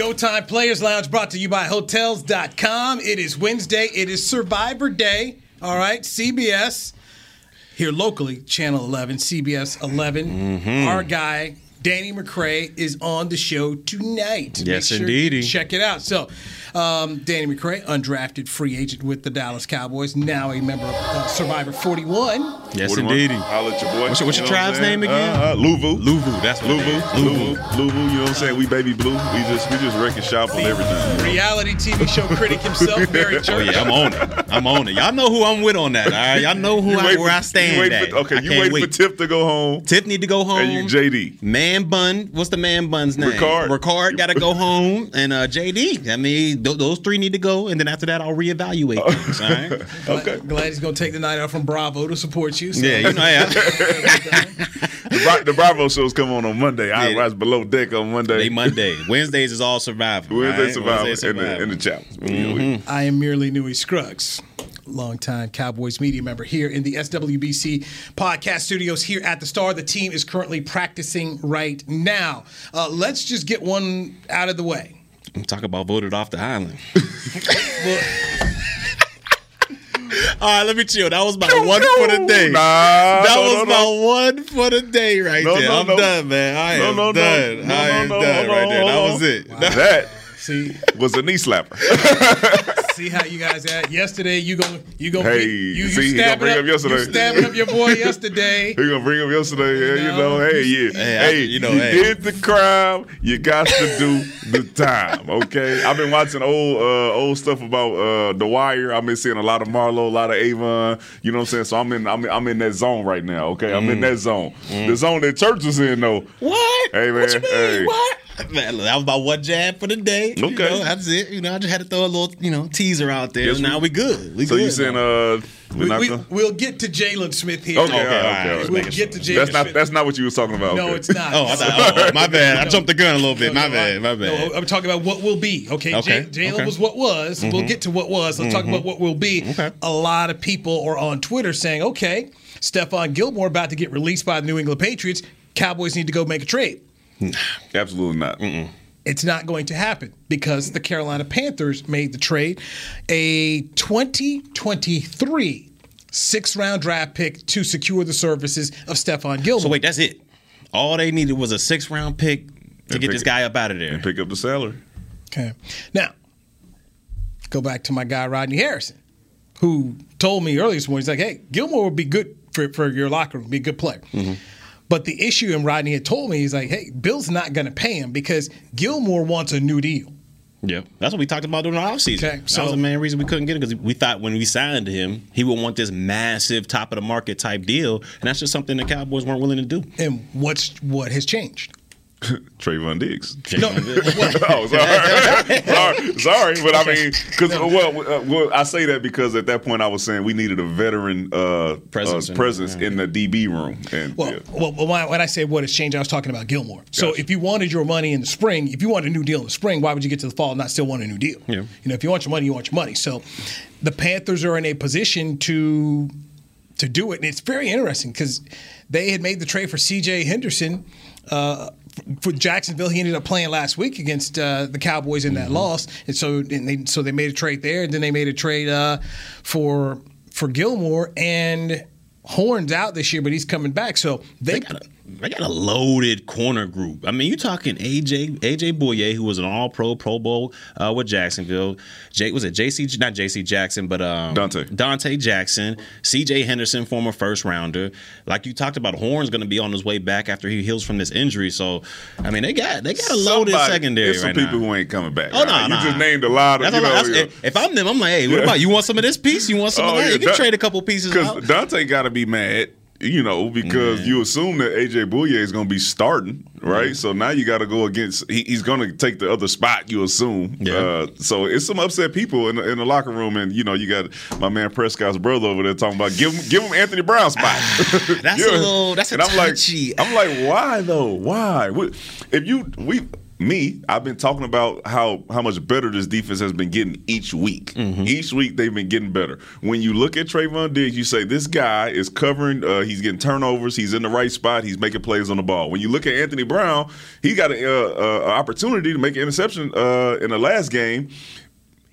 Go Time Players Lounge brought to you by Hotels.com. It is Wednesday. It is Survivor Day. All right, CBS here locally, Channel 11, CBS 11. Our guy, Danny McCray, is on the show tonight. Yes, sure indeedy. you Check it out. So, um, Danny McCray, undrafted free agent with the Dallas Cowboys, now a member of uh, Survivor 41. Yes, indeed. Holla at your boy. What's your- what's your You know tribe's I'm name again? Uh, uh, Luvu. Luvu, that's what it Luvu. is. Luvu. Luvu. You know what I'm saying? We baby blue. We just we just wrecking shop on everything. Reality TV show critic himself, Barry Church. Oh yeah, I'm on it. I'm on it. Y'all know who I'm with on that. All right, y'all know who You I, wait where for- I stand You wait at. for, okay, I you can't wait, wait for Tiff to go home. Tiff need to go home. And you JD. Man bun, what's the man bun's name? Ricard. Ricard got to go home, and uh, JD. I mean, th- those three need to go, and then after that, I'll reevaluate things. All right. Okay. Glad he's going to take the night off from Bravo to support you. So. Yeah, you know, yeah. The, Bra- the Bravo shows come on on Monday. I Yeah. watch Below Deck on Monday. they Monday, Wednesdays is all survival. Wednesday right? Survivor Wednesday in the, Survivor. in the chapels. Mm-hmm. I am merely Newy Scruggs, longtime Cowboys media member here in the SWBC podcast studios here at the Star. The team is currently practicing right now. Uh, let's just get one out of the way. Talk about voted off the island. All right, let me chill. That was my one for the day. Nah, that no, was no, my no. one for the day right No, there. no, I'm no. done, man. I No, am no, no. done. No, I no, am no, done hold right on, there. That was on. it. That See, was a knee slapper. see how you guys at yesterday. You go, you go. Hey, you, you see, he gonna stabbing bring up yesterday. You stabbing up your boy yesterday. He gonna bring him yesterday. Yeah, you know, hey, yeah, Hey, I- hey, you know, you hey. did the crime. You got to do the time. Okay, I've been watching old uh, old stuff about uh, The Wire. I've been seeing a lot of Marlowe, a lot of Avon. You know what I'm saying? So I'm in, I'm in, I'm in that zone right now. Okay, I'm Mm. in that zone. The zone that Church was in though. What? Hey, What you man, mean? hey. What? Man, that was my one jab for the day. You Okay. know, that's it. You know, I just had to throw a little, you know, teaser out there. Yes, we- now we good. We So good you saying uh, we're We, not we, gonna- we'll get to Jaylon Smith here. Okay, Okay, all right, all right. okay, all right. We'll making get to Jaylon That's not Smith. that's not what you was talking about. no, okay. it's not. Oh, thought, oh, my bad. I jumped the gun a little bit. My No, bad. My no, bad. I'm talking about what will be. Okay, Okay, Jaylon okay. was what was. We'll get to what was. Let's talk about what will be. Okay. A lot of people are on Twitter saying, "Okay, Stephon Gilmore about to get released by the New England Patriots. Cowboys need to go make a trade." Absolutely not. It's not going to happen because the Carolina Panthers made the trade a 2023 six round draft pick to secure the services of Stephon Gilmore. So wait, that's it. All they needed was a six round pick to And get this guy up out of there. And pick up the salary. Okay. Now, go back to my guy Rodney Harrison, who told me earlier this morning, he's like, hey, Gilmore would be good for, for your locker room, be a good player. Mm-hmm. But the issue, and Rodney had told me, he's like, hey, Bill's not going to pay him because Gilmore wants a new deal. Yeah, that's what we talked about during the offseason. Okay, that so- was the main reason we couldn't get him because we thought when we signed him, he would want this massive top of the market type deal, and that's just something the Cowboys weren't willing to do. And what's what has changed? Trevon Diggs. No, Oh, sorry. sorry, sorry, but I mean, because well, uh, well, I say that because at that point I was saying we needed a veteran uh, Presence uh, in- presence yeah. in the DB room, and Well, yeah. well, well, when I- say what has changed, I was talking about Gilmore. So Gotcha. if you wanted your money in the spring, if you wanted a new deal in the spring, why would you get to the fall and not still want a new deal? Yeah. You know, if you want your money, you want your money. So the Panthers are in a position to to do it, and it's very interesting because they had made the trade for C.J. Henderson. Uh, for Jacksonville, he ended up playing last week against uh, the Cowboys in that Mm-hmm. loss, and so and they so they made a trade there, and then they made a trade uh, for for Gilmore and Horns out this year, but he's coming back. So they, They got a, they got a loaded corner group. I mean, you're talking AJ AJ Bouye, who was an All Pro Pro Bowl uh, with Jacksonville. Jake was it JC not JC Jackson, but um, Donte. Donte Jackson, CJ Henderson, former first rounder. Like you talked about, Horn's going to be on his way back after he heals from this injury. So, I mean, they got they got a loaded Somebody- secondary There's some right people now. who ain't coming back. Oh, no, Right? no. You just named a lot of. That's you know, That's- yeah. if- if I'm them, I'm like, hey, what Yeah. about you? Want some of this piece? You want some of Oh, that? yeah, you can Dun- trade a couple pieces. Because Donte got to be mad. you know, because mm. you assume that AJ Bouye is going to be starting, right? Mm. So now you got to go against. He, he's going to take the other spot. You assume. Yeah. Uh, so it's some upset people in the, in the locker room, and you know, you got my man Prescott's brother over there talking about give him give him Anthony Brown spot. Ah, that's You a little- that's a and I'm touchy- like, I'm like, why though? Why? If you we. Me, I've been talking about how how much better this defense has been getting each week. Mm-hmm. Each week they've been getting better. When you look at Trevon Diggs, you say this guy is covering. Uh, he's getting turnovers. He's in the right spot. He's making plays on the ball. When you look at Anthony Brown, he got an uh, uh, opportunity to make an interception uh, in the last game.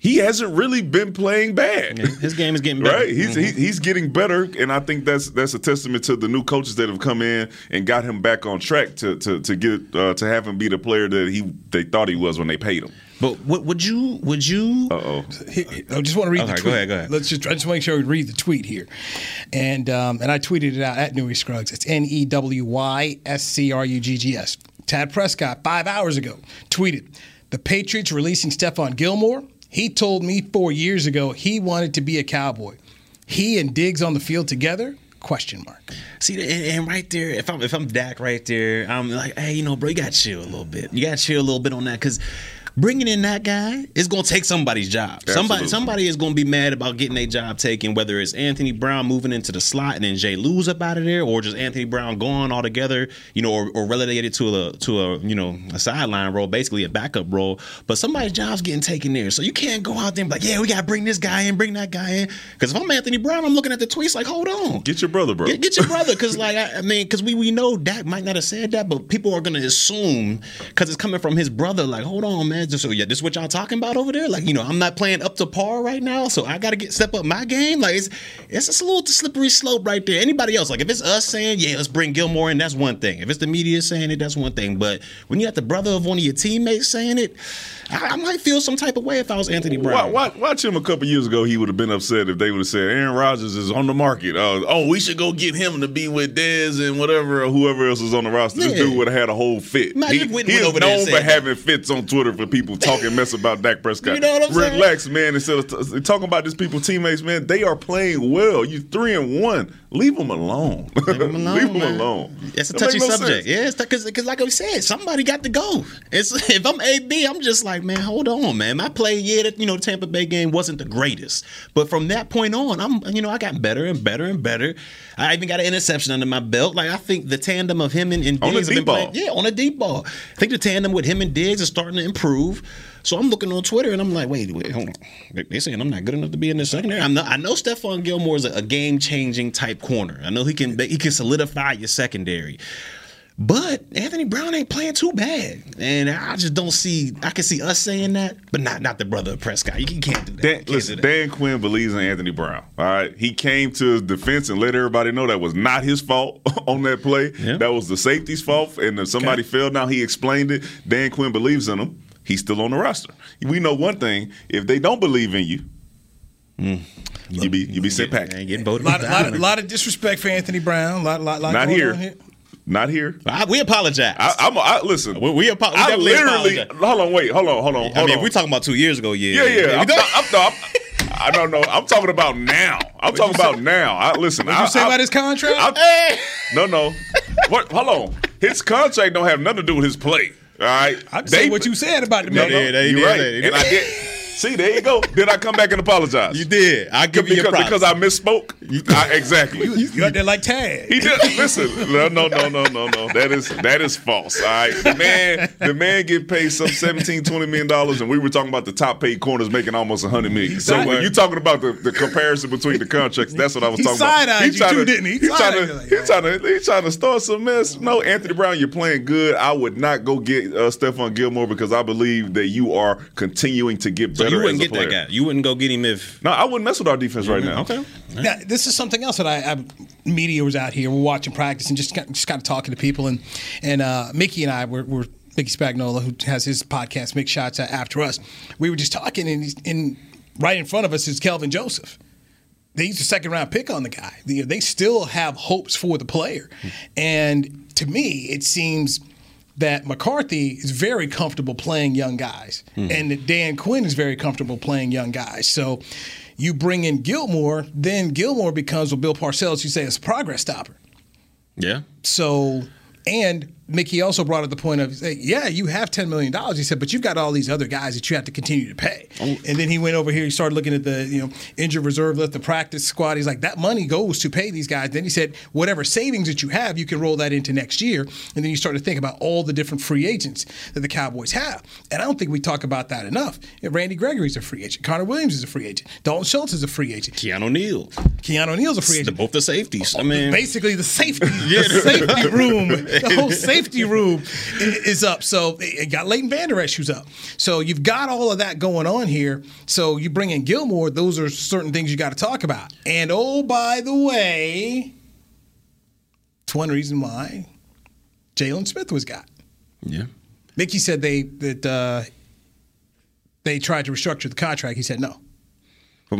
He hasn't really been playing bad. His game is getting better. Right, he's he, he's getting better, and I think that's that's a testament to the new coaches that have come in and got him back on track to to to get uh, to have him be the player that he they thought he was when they paid him. But what would you would you? Uh oh, He- he- I just want to read the tweet. go ahead, go ahead. Let's just I just want to make sure we read the tweet here, and um, and I tweeted it out at Newy Scruggs. It's N E W Y S C R U G G S. Tad Prescott five hours ago tweeted, "The Patriots releasing Stephon Gilmore. He told me four years ago he wanted to be a Cowboy. He and Diggs on the field together? Question mark. See, and, and right there, if I'm if I'm Dak right there, I'm like, hey, you know, bro, you got to chill a little bit. You got to chill a little bit on that because bringing in that guy is going to take somebody's job. Somebody Absolutely. somebody is going to be mad about getting their job taken, whether it's Anthony Brown moving into the slot and then Jay Luz up out of there, or just Anthony Brown gone altogether, you know, or, or relegated to a to a you know a sideline role, basically a backup role. But somebody's job's getting taken there, so you can't go out there and be like, yeah, we got to bring this guy in, bring that guy in. Because if I'm Anthony Brown, I'm looking at the tweets like, hold on. get your brother, bro. Get, get your brother, because like I, I mean, because we we know Dak might not have said that, but people are gonna assume because it's coming from his brother. Like, hold on, man, just so yeah, this is what y'all talking about over there. Like, you know, I'm not playing up to par right now, so I got to get step up my game. Like, it's it's just a little slippery slope right there. Anybody else, like, if it's us saying, yeah, let's bring Gilmore in, that's one thing. If it's the media saying it, that's one thing. But when you got the brother of one of your teammates saying it, I, I might feel some type of way if I was Anthony Brown. Watch, watch him a couple years ago. He would have been upset if they would have said Aaron Rodgers is on the market. Uh, oh, we should go get him to be with Dez and whatever or whoever else is on the roster. This dude would have had a whole fit. Imagine he if Witten he is there known for having fits on Twitter for people talking mess about Dak Prescott. You know what I'm saying? Relax, man. Instead of t- talking about these people teammates, man, they are playing well. You three and one. Leave them alone. Leave them alone. Leave them alone. It's a That touchy no subject. sense. Yeah, because because like I said, somebody got to go. It's if I'm AB, I'm just like, man, hold on, man. My play, yeah, that you know, the Tampa Bay game wasn't the greatest, but from that point on, I'm you know, I got better and better and better. I even got an interception under my belt. Like I think the tandem of him and, and On a Diggs have been deep ball. playing, yeah, on a deep ball. I think the tandem with him and Diggs is starting to improve. So I'm looking on Twitter and I'm like, wait, wait, hold on. They- They saying I'm not good enough to be in the secondary. I'm not, I know Stephon Gilmore is a, a game changing type corner. I know he can he can solidify your secondary. But Anthony Brown ain't playing too bad, and I just don't see. I can see us saying that, but not not the brother of Prescott. You, can't do that. Dan, can't listen, do that. Dan Quinn believes in Anthony Brown. All right, he came to his defense and let everybody know that was not his fault on that play. Yeah. That was the safety's fault, and if somebody fell down, he explained it. Dan Quinn believes in him. He's still on the roster. We know one thing: if they don't believe in you, mm. you be you be sent Yeah, back. getting voted A lot, lot, of, lot of disrespect for Anthony Brown. Lot, lot, lot Not here. here. Not here. I- we apologize. I, I'm. I, listen. we we, apo- we I literally. apologize. Hold on. Wait. Hold on. Hold on. Hold I mean, on. if we're talking about two years ago, yeah, Yeah, yeah. We I'm, don't- I'm, no, I'm, I don't know. I'm talking about now. I'm talking about now. I listen. What you say about his contract? I, no, no. What? Hold on. His contract don't have nothing to do with his play. All right. I can say what you said about the No, man. no, did, they you're did, right. they did. And I did. See, there you go. Then I come back and apologize. You did. I give you because, props. because I misspoke. I, exactly. You out there like Tag. He did listen. No, no, no, no, no, no. That is that is false. All right. The man, the man get paid some 17, 20 million dollars, and we were talking about the top paid corners making almost hundred million. So when you talking about the, the comparison between the contracts, that's what I was He talking about. side-eyed you trying too, to, didn't he? He He's trying to, you like, he's trying to, he's trying to start some mess. No, Anthony Brown, you're playing good. I would not go get uh, Stephon Gilmore because I believe that you are continuing to get so better. you wouldn't as a get that guy. You wouldn't go get him if. No, I wouldn't mess with our defense right mm-hmm. now. Okay. Now, this is something else that I, I media was out here. We're watching practice and just kind- just kind of talking to people, and and uh, Mickey and I were. were Mickey Spagnola, who has his podcast, Mick Shots uh, After Us. We were just talking, and, and right in front of us is Kelvin Joseph. They used a second round pick on the guy. They, they still have hopes for the player. Hmm. And to me, it seems that McCarthy is very comfortable playing young guys, hmm. and that Dan Quinn is very comfortable playing young guys. So you bring in Gilmore, then Gilmore becomes what Bill Parcells, you say, is a progress stopper. Yeah. So, and Mickey also brought up the point of, say, yeah, you have $10 million. He said, but you've got all these other guys that you have to continue to pay. Oh. And then he went over here, he started looking at the, you know, injured reserve list, the practice squad. He's like, that money goes to pay these guys. Then he said, whatever savings that you have, you can roll that into next year. And then you start to think about all the different free agents that the Cowboys have. And I don't think we talk about that enough. Randy Gregory's a free agent. Connor Williams is a free agent. Dalton Schultz is a free agent. Keanu Neal. Keanu Neal's a free agent. The, agent. both the safeties. I mean, basically the safety, the safety room, the whole safety room i- is up. So it got Leighton Vander Esch who's up. So you've got all of that going on here. So you bring in Gilmore. Those are certain things you got to talk about. And oh, by the way, it's one reason why Jaylon Smith was got. yeah. Mickey said they that uh, they tried to restructure the contract. He said no.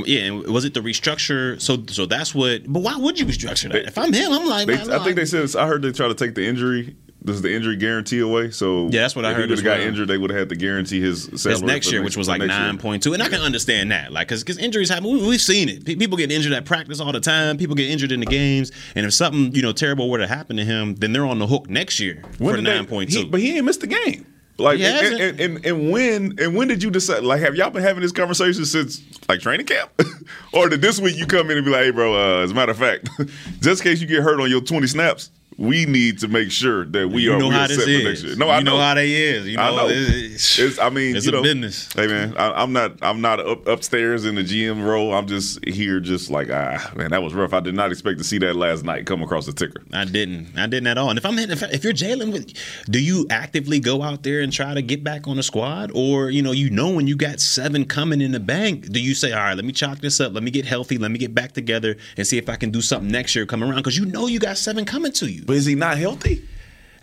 Yeah, and was it the restructure? So, so that's what. But why would you restructure that? If I'm him, I'm like, They, man, I think they said I heard they try to take the injury. This is the injury guarantee away. So Yeah, that's what I heard. if He got well. injured. They would have had to guarantee his salary next year, which was like nine point two, and I can understand that, like, because injuries happen. We, we've seen it. Pe- People get injured at practice all the time. People get injured in the games, and if something you know terrible were to happen to him, then they're on the hook next year When for nine point two. they- he- two. But he ain't missed the game. Like and, and, and, and when and when did you decide? Like, have y'all been having this conversation since like training camp, or did this week you come in and be like, "Hey, bro, uh, as a matter of fact, just in case you get hurt on your twenty snaps, we need to make sure that we you are know we how are this set for next is. year." No, you I know. know. how they is. You know, I know. It's, It's, I mean, it's you a know, business. Hey man, I, I'm not. I'm not up, upstairs in the GM role. I'm just here, just like ah, man, that was rough. I did not expect to see that last night come across the ticker. I didn't. I didn't at all. And if I'm if, if you're Jaylon, with- do you actively go out there and try to get back on the squad, or you know, you know when you got seven coming in the bank, do you say, all right, let me chalk this up, let me get healthy, let me get back together, and see if I can do something next year come around? Because you know you got seven coming to you. But is he not healthy?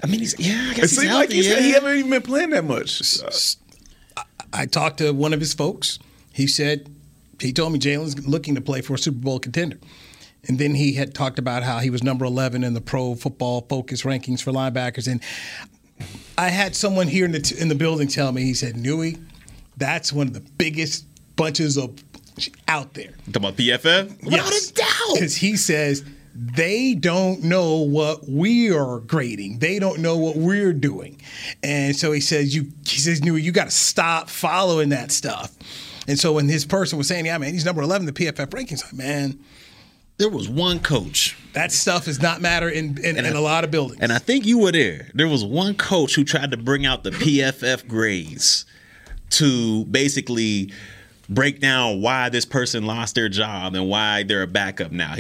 I mean, he's yeah, I It he's seems healthy. like he's, yeah. he haven't even been playing that much. I talked to one of his folks. He said, he told me Jaylon's looking to play for a Super Bowl contender. And then he had talked about how he was number 11 in the pro football focus rankings for linebackers. And I had someone here in the, t- in the building tell me, he said, Newy, that's one of the biggest bunches of out there. Talking about PFF? Without a doubt. Because he says they don't know what we are grading. They don't know what we're doing. And so he says, you he says, Newy, you got to stop following that stuff. And so when his person was saying, yeah, man, he's number 11 in the PFF rankings, like, man, There was one coach that stuff does not matter in, in, in a lot of buildings. And I think you were there. There was one coach who tried to bring out the PFF grades to basically break down why this person lost their job and why they're a backup now.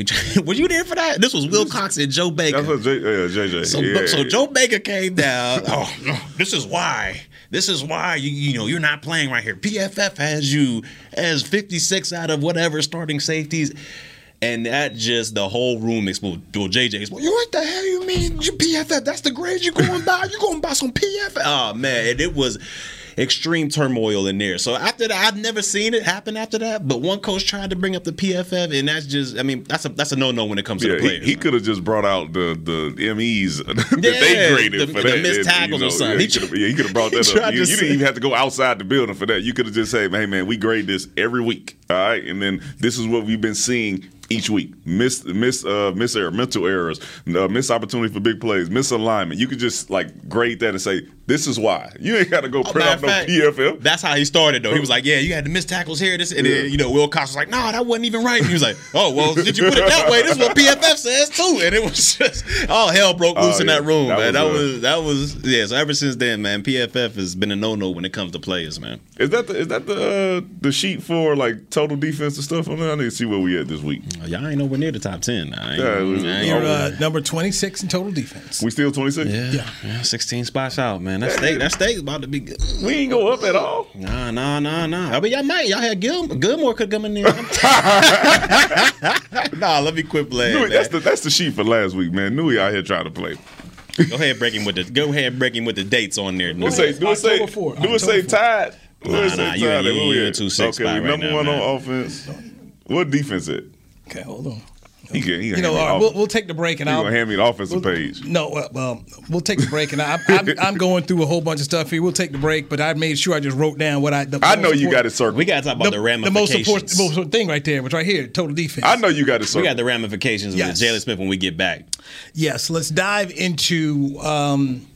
Were you there for that? This was Wilcox and Joe Baker. That's what J, yeah, JJ. So, yeah, so yeah. Joe Baker came down. Oh, no, this is why. This is why you you know you're not playing right here. PFF has you as 56 out of whatever starting safeties. And that just the whole room exploded. Well, JJ exploded. What the hell you mean? You PFF? That's the grade you going by? You going by some PFF? Oh man, and it was extreme turmoil in there. So after that, I've never seen it happen after that. But one coach tried to bring up the PFF, and that's just I mean that's a that's a no no when it comes to Yeah, the he, players. he could have just brought out the the MEs that Yeah, they graded the- for the that. missed and, tackles or something. Yeah, He he could have yeah, he could have brought that up. You, to you didn't even have to go outside the building for that. You could have just said, "Hey man, we grade this every week, all right?" And then this is what we've been seeing each week: miss miss uh, miss error, mental errors, uh, miss opportunity for big plays, misalignment. You could just like grade that and say, "This is why." You ain't got to go Oh, print of no fact. That's how he started though. He was like, "Yeah, you had to miss tackles here." This and then you know Wilcox was like, "No, that wasn't even right." And he was like, "Oh well, did you put it that way? This is what PFF says too." And it was just all hell broke loose Oh, in yeah. that room, That man. was, that uh, was that was yeah. So ever since then, man, PFF has been a no no when it comes to players, man. Is that the is that the uh, the sheet for like total defense and stuff on there? I need to see where we at this week. Y'all ain't nowhere near the top ten. I Yeah, was- You're uh, number 26 in total defense. We still twenty six. yeah, yeah, sixteen spots out, man. That state, that steak about to be good. We ain't go up at all. Nah, nah, nah, nah. I mean, y'all might. Y'all had Gil, Gilmore could come in there. nah, let me quit playing. Newy, man. that's the that's the sheet for last week, man. Newy out here trying to play. Go ahead, break him with the. Go ahead, break him with the dates on there. Do it say do it say do it say tied? Nah, nah, you- tied? you- Where we you in at? two six Okay, spot we right number now, one man. on offense. What defense it? Okay, hold on. He can, he You know, all right, we'll, we'll take the break and He's I'll gonna hand me the offensive page. No, well, well, we'll take the break, and I, I'm, I'm going through a whole bunch of stuff here. We'll take the break, but I made sure I just wrote down what I. The I know you got it circled. We got to talk about the, the, the most ramifications. important, most important thing right there which right here, total defense. I know you got it we got the ramifications Yes. with Jaylon Smith when we get back. Yes, let's dive into um,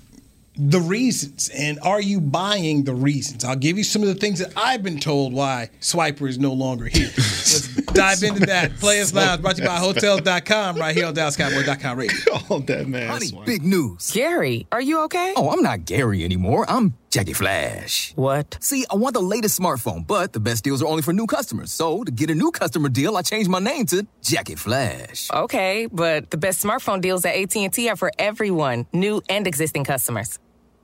the reasons, and are you buying the reasons? I'll give you some of the things that I've been told why Swiper is no longer here. let's dive into that. Players Lounge brought to you by Hotels.com right here on DallasCowboys.com radio. Oh, that man. Honey, big news. Gary, are you okay? Oh, I'm not Gary anymore. I'm Jackie Flash. What? See, I want the latest smartphone, but the best deals are only for new customers. So, to get a new customer deal, I changed my name to Jackie Flash. Okay, but the best smartphone deals at AT&T are for everyone, new and existing customers.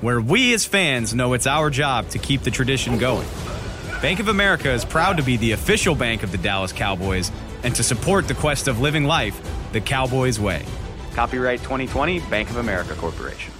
Where we as fans know it's our job to keep the tradition going. Bank of America is proud to be the official bank of the Dallas Cowboys and to support the quest of living life the Cowboys way. Copyright 2020 Bank of America Corporation.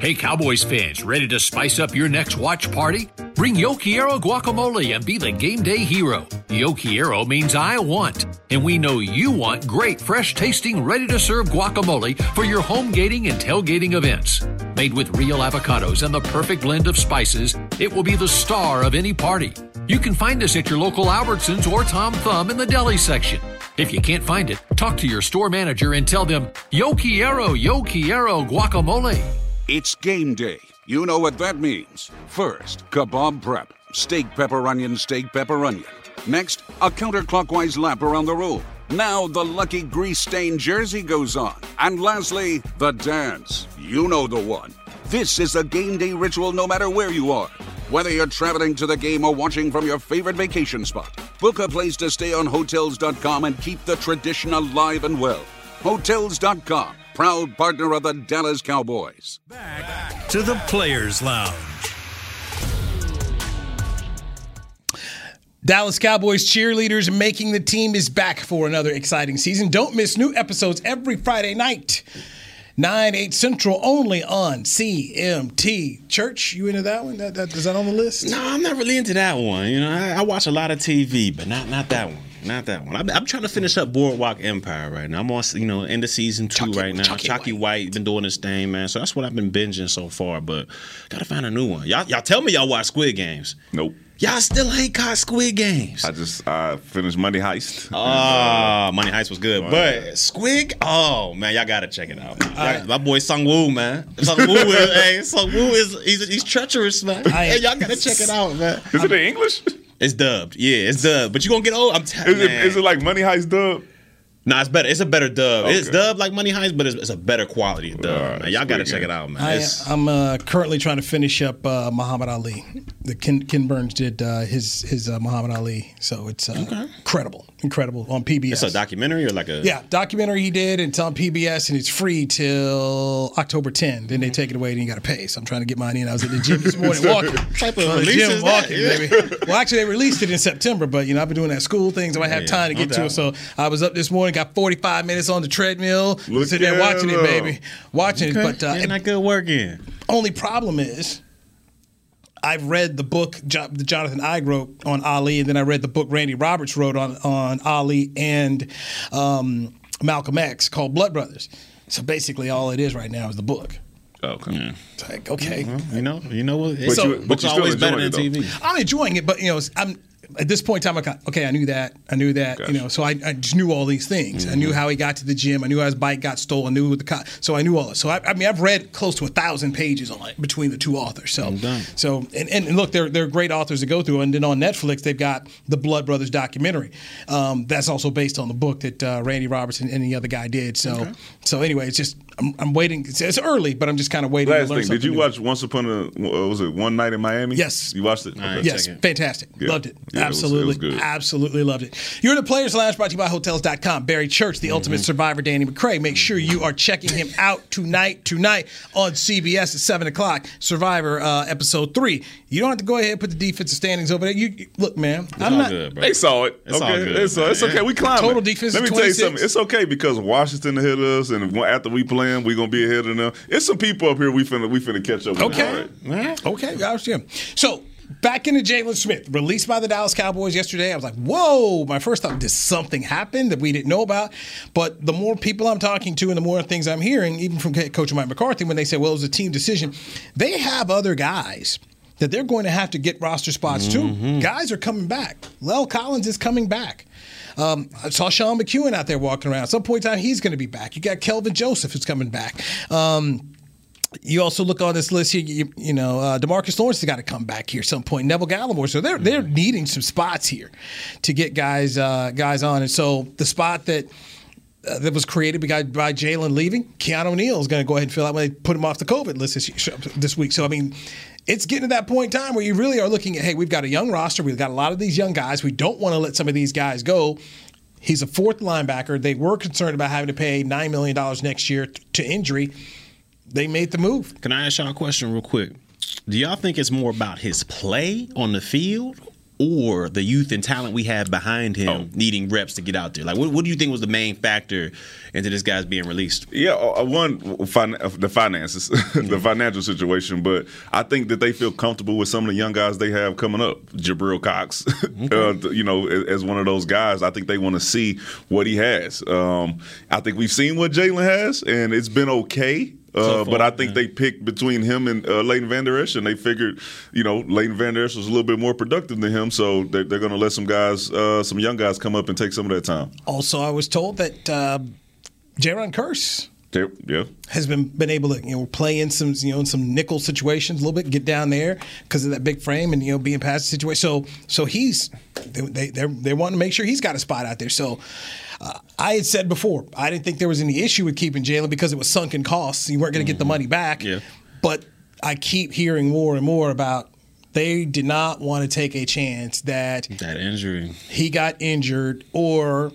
Hey, Cowboys fans, ready to spice up your next watch party? Bring Yo Quiero guacamole and be the game day hero. Yo Quiero means I want, and we know you want great, fresh tasting, ready to serve guacamole for your home gating and tailgating events. Made with real avocados and the perfect blend of spices, it will be the star of any party. You can find us at your local Albertsons or Tom Thumb in the deli section. If you can't find it, talk to your store manager and tell them, Yo quiero, yo quiero guacamole. It's game day. You know what that means. First, kebab prep. Steak, pepper, onion, steak, pepper, onion. Next, a counterclockwise lap around the room. Now the lucky grease stained jersey goes on. And lastly, the dance. You know the one. This is a game day ritual no matter where you are. Whether you're traveling to the game or watching from your favorite vacation spot, book a place to stay on Hotels.com and keep the tradition alive and well. Hotels.com, proud partner of the Dallas Cowboys. Back To the Players Lounge. Dallas Cowboys cheerleaders making the team is back for another exciting season. Don't miss new episodes every Friday night. 9, 8 Central only on CMT. Church, you into that one? That, that, is that on the list? No, I'm not really into that one. You know, I, I watch a lot of TV, but not not that one. Not that one. I'm, I'm trying to finish up Boardwalk Empire right now. I'm on, you know, end of season two Chalky- right now. Chalky Chalky, White. White. been doing his thing, man. So that's what I've been binging so far. But gotta find a new one. Y'all, y'all tell me y'all watch Squid Games. Nope. Y'all still ain't caught Squid Games. I just uh, finished Money Heist. Ah, Money Heist was good, but Squid, oh man, y'all gotta check it out. Y'all- my boy Sung Woo, man. Sung Woo is, hey, Sung Woo is he's, he's treacherous, man. I- hey, y'all gotta check it out, man. Is it in English? It's dubbed, yeah, it's dubbed. But you gonna get old. I'm telling Is you, it, is it like Money Heist dub? Nah, it's better. It's a better dub. It's dubbed like Money Heist, but it's, it's a better quality of dub. Alright, man. Y'all gotta check it out, man. I, I'm uh, currently trying to finish up uh, Muhammad Ali. The Ken, Ken Burns did uh, his his uh, Muhammad Ali, so it's uh, incredible, incredible on PBS. it's a documentary or like a Yeah, documentary he did. and It's on PBS and it's free till October 10. Then they take it away and you got to pay. So I'm trying to get mine in. I was at the gym this morning walking. type of release gym is walking, Yeah. baby. Well, actually, they released it in September, but you know I've been doing that school thing, so I have Yeah, time to no get to it. So I was up this morning, got 45 minutes on the treadmill, Look sitting there at watching it, baby, watching it. But uh, Getting that good work in. only problem is, I've read the book Jo- that Jonathan Eig wrote on Ali, and then I read the book Randy Roberts wrote on on Ali and um, Malcolm X called Blood Brothers. So basically, all it is right now is the book. Okay. It's like, okay, You know, you know what? But So- you, but books you are still always better enjoying than. TV. I'm enjoying it, but you know, I'm at this point in time. I'm kind okay, I knew that, I knew that, Gotcha. you know, so I, I just knew all these things. I knew how he got to the gym. I knew how his bike got stolen. I knew the co- so I knew all this. So I, I mean, I've read close to a thousand pages on it between the two authors. So, so and, and look, they're they're great authors to go through. And then on Netflix, they've got the Blood Brothers documentary. Um, that's also based on the book that uh, Randy Robertson and, and the other guy did. So, so anyway, it's just I'm, I'm waiting. It's, it's early, but I'm just kind of waiting. Last to learn thing, did you new. watch Once Upon a was it One Night in Miami? Yes. you watched it. Okay. Yes, check it. fantastic. Yeah. Loved it. Yeah, it was- it absolutely. was good. Absolutely loved it. You're in the Players Lounge brought to you by Hotels.com. Barry Church, the Mm-hmm. ultimate survivor, Danny McCray. Make sure you are checking him out tonight, tonight on CBS at 7 o'clock, Survivor uh, episode 3. You don't have to go ahead and put the defensive standings over there. You you- Look, man, I'm all not. good. They saw it. It's okay, all good, It's, uh, it's okay. We climbed. Total defense Let me is tell you something. It's okay because Washington hit us, and after we play them, we gonna be ahead of them. It's some people up here we finna we finna catch up. with. Okay. Right. Okay, I understand. So back into Jaylon Smith, released by the Dallas Cowboys yesterday. I was like, whoa. My first thought, did something happen that we didn't know about? But the more people I'm talking to and the more things I'm hearing, even from Coach Mike McCarthy, when they say, well, it was a team decision, they have other guys that they're going to have to get roster spots too. Mm-hmm. Guys are coming back. La'el Collins is coming back. Um, I saw Sean McKeon out there walking around. At some point in time, he's going to be back. You got Kelvin Joseph who's coming back. Um, you also look on this list here. You, you know, uh, Demarcus Lawrence has got to come back here at some point. Neville Gallimore, so they're they're needing some spots here to get guys uh, guys on. And so the spot that uh, that was created by, by Jaylon leaving, Keanu O'Neal is going to go ahead and fill out when they put him off the COVID list this, this week. So I mean. It's getting to that point in time where you really are looking at, hey, we've got a young roster. We've got a lot of these young guys. We don't want to let some of these guys go. He's a fourth linebacker. They were concerned about having to pay $9 million next year to injury. They made the move. Can I ask y'all a question real quick? Do y'all think it's more about his play on the field or the youth and talent we have behind him Oh. needing reps to get out there? Like, what, what do you think was the main factor into this guy's being released? Yeah, uh, one fin- uh, the finances, the financial situation, but I think that they feel comfortable with some of the young guys they have coming up. Jabril Cox, uh, you know, as one of those guys, I think they want to see what he has. Um, I think we've seen what Jaylon has, and it's been okay. Uh, but I think yeah. they picked between him and uh, Leighton Vander Esch, and they figured, you know, Leighton Vander Esch was a little bit more productive than him, so they're, they're going to let some guys, uh, some young guys, come up and take some of that time. Also, I was told that uh, Jayron Kearse yeah. has been been able to you know play in some you know in some nickel situations a little bit, get down there because of that big frame and you know being past the situation. So so he's they they they want to make sure he's got a spot out there. So. Uh, I had said before, I didn't think there was any issue with keeping Jaylon because it was sunken costs. You weren't going to get the money back. Yeah. But I keep hearing more and more about they did not want to take a chance that That injury. he got injured or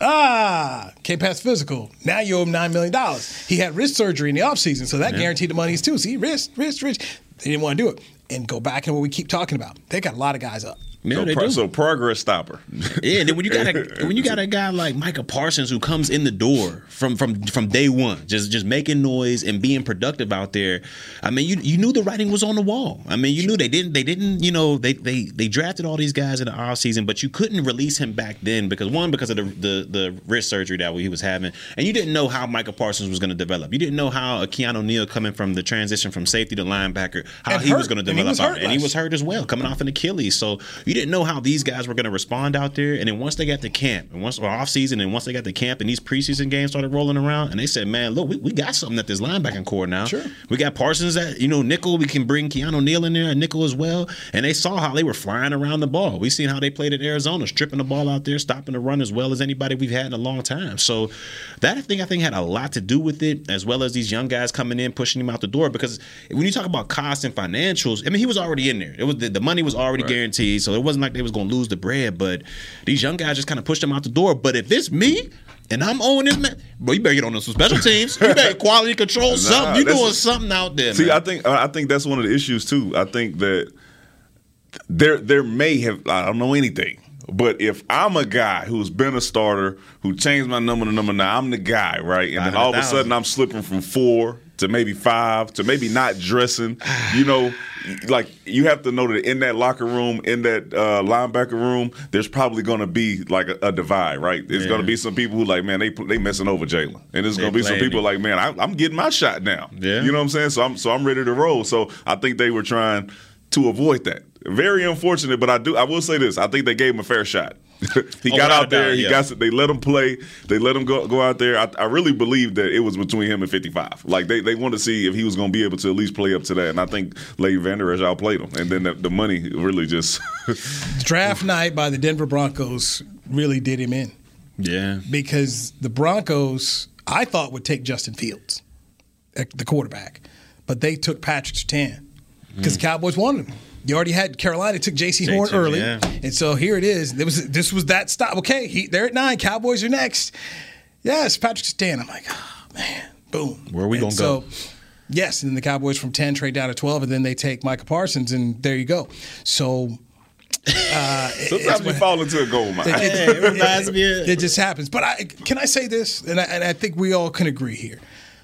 ah can't pass physical. Now you owe him $9 million he had wrist surgery in the offseason so that guaranteed the monies too. See wrist wrist wrist. They didn't want to do it. And go back to what we keep talking about. They got a lot of guys up Yeah, so, pro- so progress stopper. Yeah, and then when you got a when you got a guy like Micah Parsons who comes in the door from from from day one, just just making noise and being productive out there. I mean, you you knew the writing was on the wall. I mean, you knew they didn't they didn't you know they they they drafted all these guys in the off season, but you couldn't release him back then because one because of the the, the wrist surgery that he was having, and you didn't know how Micah Parsons was going to develop. You didn't know how a Keanu Neal coming from the transition from safety to linebacker how And he was going to And he develop, was out hurt and he was hurt as well, coming off an Achilles. So you didn't know how these guys were going to respond out there. And then once they got to camp, and once or off season, and once they got to camp, and these preseason games started rolling around, and they said, "Man, look, we, we got something at this linebacking core now. Sure. we got Parsons at you know nickel. We can bring Keanu Neal in there, and nickel as well. And they saw how they were flying around the ball. We seen how they played at Arizona, stripping the ball out there, stopping the run as well as anybody we've had in a long time. So that thing I think had a lot to do with it, as well as these young guys coming in, pushing him out the door. Because when you talk about cost and financials, I mean, he was already in there. It was the, the money was already guaranteed, so it wasn't like they was to lose the bread. But these young guys just kind of pushed them out the door. But if it's me. And I'm owning this man. Bro, you better get on some special teams. You better quality control something. You doing something out there, See, man. I think I think that's one of the issues too. I think that there there may have I don't know anything, but if I'm a guy who's been a starter who changed my number to number nine, I'm the guy, right? And then all of a sudden I'm slipping from four to maybe five to maybe not dressing. You know, like you have to know that in that locker room, in that uh, linebacker room, there's probably going to be like a, a divide, right? There's going to be some people who like, man, they they messing over Jaylon, and there's going to be some people him. like, man, I, I'm getting my shot now. Yeah. you know what I'm saying? So I'm so I'm ready to roll. So I think they were trying to avoid that. Very unfortunate, but I do I will say this: I think they gave him a fair shot. he Oh, got out there. doubt, he yeah. got. They let him play. They let him go go out there. I, I really believe that it was between him and 55. Like they, they wanted to see if he was going to be able to at least play up to that. And I think Leighton Vander Esch outplayed him. And then the, the money really just. draft night by the denver broncos really did him in yeah. because the broncos I thought would take Justin Fields, the quarterback, but they took Patrick Surtain because mm. the Cowboys wanted him. You already had Carolina took J.C. J- Horn J- early, yeah. and so here it is. There was this was that stop. Okay, he, they're at nine. Cowboys are next. Yes, Patrick Surtain. I'm like, oh man, boom. Where are we And gonna so, go? Yes, and then the Cowboys from ten trade down to twelve, and then they take Micah Parsons, and there you go. So uh, Sometimes we fall into a gold mine. it, it reminds me of- it just happens. But I, can I say this? And I, and I think we all can agree here.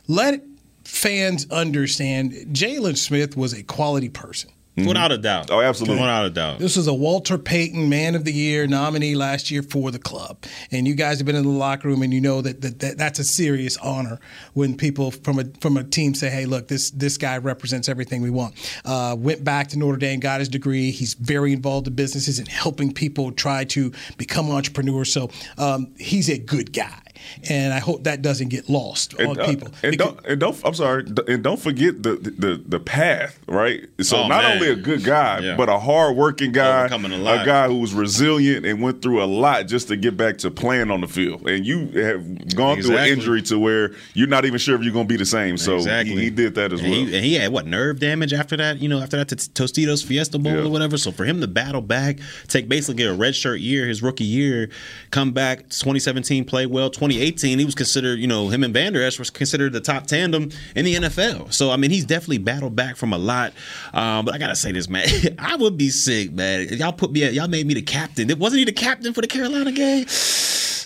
Let fans understand Jaylon Smith was a quality person. Without a doubt. Oh, absolutely. Without a doubt. This is a Walter Payton Man of the Year nominee last year for the club, and you guys have been in the locker room, and you know that, that, that that's a serious honor when people from a from a team say, "Hey, look, this this guy represents everything we want." Uh, went back to Notre Dame, got his degree. He's very involved in businesses and helping people try to become entrepreneurs. So um, he's a good guy, and I hope that doesn't get lost on And, uh, people. and Because- don't, and don't. I'm sorry. And don't forget the the, the path, right? So Oh, not man. only a good guy, Yeah. but a hardworking guy, a guy who was resilient and went through a lot just to get back to playing on the field. And you have gone through an injury to where you're not even sure if you're going to be the same. So exactly. he, he did that as and well. He, and he had what nerve damage after that, you know, after that to Tostitos Fiesta Bowl Yeah. or whatever. So for him to battle back, take basically a red shirt year, his rookie year, come back 2017, play well. 2018, he was considered, you know, him and Vander Esch was considered the top tandem in the NFL. So I mean, he's definitely battled back from a lot. Um, but I gotta say this, man, I would be sick, man. Y'all put me, y'all made me the captain. Wasn't he the captain for the Carolina game?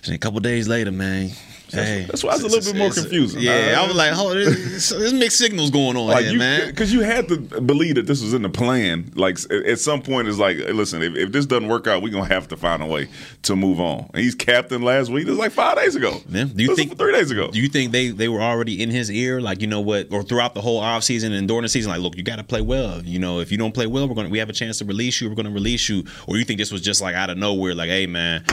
And a couple days later, man. Hey, that's why it's a little bit more confusing. Yeah, Uh, I was like, hold, there's, there's mixed signals going on Like here, you, man. because you had to believe that this was in the plan. Like at some point, it's like, hey, listen, if, if this doesn't work out, we're gonna have to find a way to move on. And he's captain last week. This was like five days ago. Do you This think three days ago? Do you think they they were already in his ear, like you know what, or throughout the whole offseason and during the season, like, look, you got to play well. You know, if you don't play well, we're gonna we have a chance to release you. We're gonna release you. Or you think this was just like out of nowhere, like, hey man,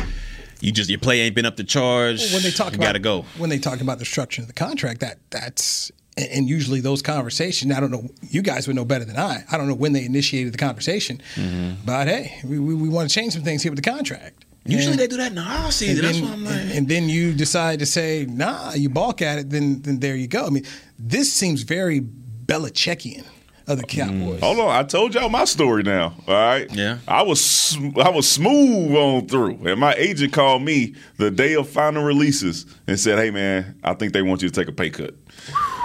you just your play ain't been up to charge. when they talk you about gotta go. when they talk about the structure of the contract that that's and- usually those conversations i don't know you guys would know better than i i don't know when they initiated the conversation Mm-hmm. but hey we, we, we want to change some things here with the contract Usually And- they do that in the off season. That's I'm like, and, and then you decide to say nah you balk at it then then there you go i mean this seems very belichickian of the cowboys Hold on, I told y'all my story now. All right. Yeah. I was I was smooth on through, and my agent called me the day of final releases and said, "Hey man, I think they want you to take a pay cut."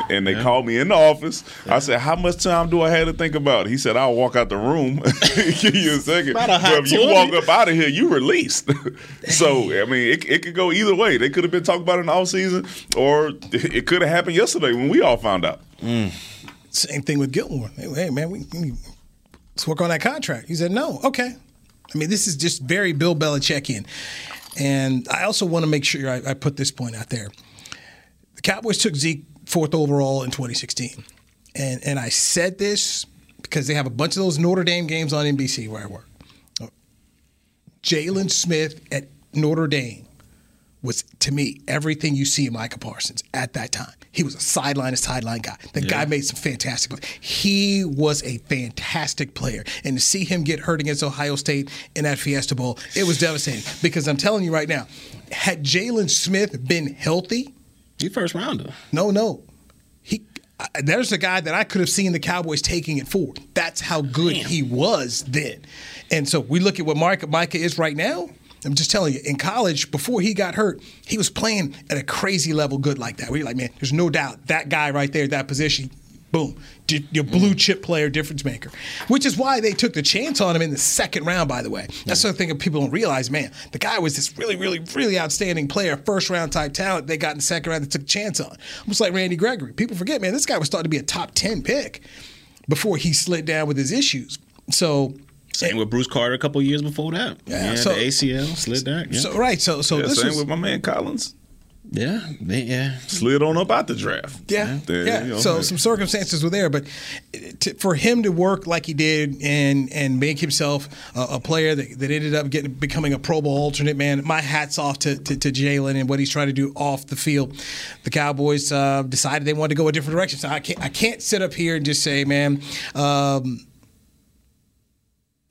And they called me in the office. I said, "How much time do I have to think about it?" He said, "I'll walk out the room. Give you a second. A But if you 20. walk up out of here, you released." so I mean, it, it could go either way. They could have been talking about it in the off season, or it could have happened yesterday when we all found out. Mm. Same thing with Gilmore. Hey, man, we, we let's work on that contract. He said no. Okay. I mean, this is just very Bill Belichick in. And I also want to make sure I, I put this point out there. The Cowboys took Zeke fourth overall in 2016, and and I said this because they have a bunch of those Notre Dame games on NBC where I work. Jaylon Smith at Notre Dame was to me everything you see in Micah Parsons at that time. He was a sideline to sideline guy. The guy made some fantastic plays. He was a fantastic player. And to see him get hurt against Ohio State in that Fiesta Bowl, it was devastating. Because I'm telling you right now, had Jaylon Smith been healthy, he first rounder. no, no. He there's a guy that I could have seen the Cowboys taking it for. That's how good he was then. And so we look at what Micah, Micah is right now. I'm just telling you, in college, before he got hurt, he was playing at a crazy level good like that. Where you're like, man, there's no doubt that guy right there, that position, boom, your blue mm-hmm. chip player, difference maker. Which is why they took the chance on him in the second round, by the way. That's the thing that people don't realize, man. The guy was this really, really, really outstanding player, first round type talent they got in the second round that took a chance on. Almost like Randy Gregory. People forget, man, this guy was thought to be a top 10 pick before he slid down with his issues. So Same with Bruce Carter a couple years before that. Yeah, Yeah, so- the ACL slid back. Yeah, So right, so so Yeah, this same was with my man Collins. yeah, they- yeah. Slid on up out the draft. yeah, There, yeah. you know, so hey. some circumstances were there, but to, for him to work like he did and and make himself a, a player that, that ended up getting becoming a Pro Bowl alternate, man, my hats off to to, to Jaylon and what he's trying to do off the field. The Cowboys uh, decided they wanted to go a different direction, so I can't I can't sit up here and just say, man. Um,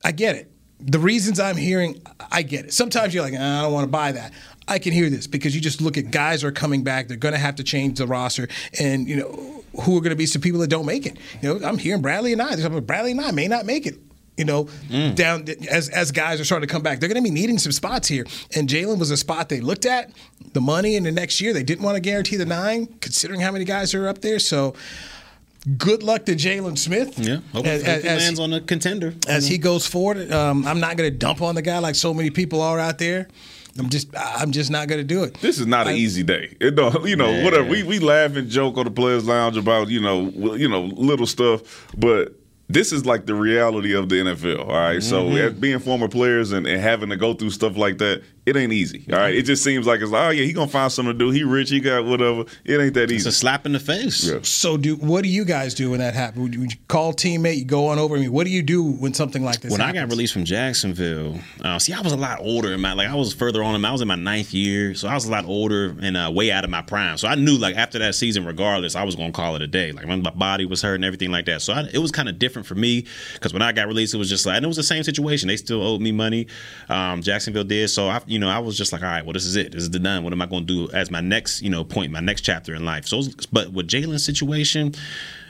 I get it. the reasons I'm hearing, I get it. Sometimes you're like, "Ah, I don't want to buy that. I can hear this because you just look at guys are coming back. They're going to have to change the roster, and you know who are going to be some people that don't make it. You know, I'm hearing Bradlee Anae. Bradley and I may not make it. You know, down as as guys are starting to come back, they're going to be needing some spots here. And Jaylon was a spot they looked at. The money in the next year, they didn't want to guarantee the nine, considering how many guys are up there. So, good luck to Jaylon Smith. Yeah, hope, As- hope he as- lands on a contender. as he goes forward. Um, I'm not going to dump on the guy like so many people are out there. I'm just I'm just not going to do it. This is not an easy day. It don't, you know, Yeah. whatever. We we laugh and joke on the players' lounge about you know you know little stuff, but this is like the reality of the NFL. All right? so Mm-hmm. as being former players and, and having to go through stuff like that, it ain't easy. All right, it just seems like it's like oh yeah, he gonna find something to do. He rich, he got whatever. It ain't that easy. It's a slap in the face. Yeah. So do what do you guys do when that happens? Would you, would you call a teammate? You go on over. I mean, what do you do when something like this? When I got released from Jacksonville, uh, see, I was a lot older. In my like, I was further on. in my- I was in my ninth year, so I was a lot older and uh, way out of my prime. So I knew, like, after that season, regardless, I was gonna call it a day. Like, when my body was hurt and everything like that. So I, it was kind of different for me because when I got released, it was just like, and it was the same situation. They still owed me money. Um, Jacksonville did. So I, you know, I was just like, all right, well, this is it. This is the done. What am I gonna do as my next, you know, point, my next chapter in life? So, but with Jaylon's situation